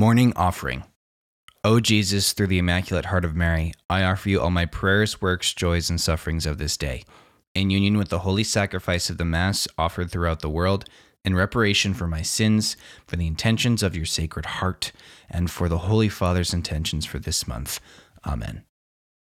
Morning Offering. O Jesus, through the Immaculate Heart of Mary, I offer you all my prayers, works, joys, and sufferings of this day, in union with the holy sacrifice of the Mass offered throughout the world, in reparation for my sins, for the intentions of your Sacred Heart, and for the Holy Father's intentions for this month. Amen.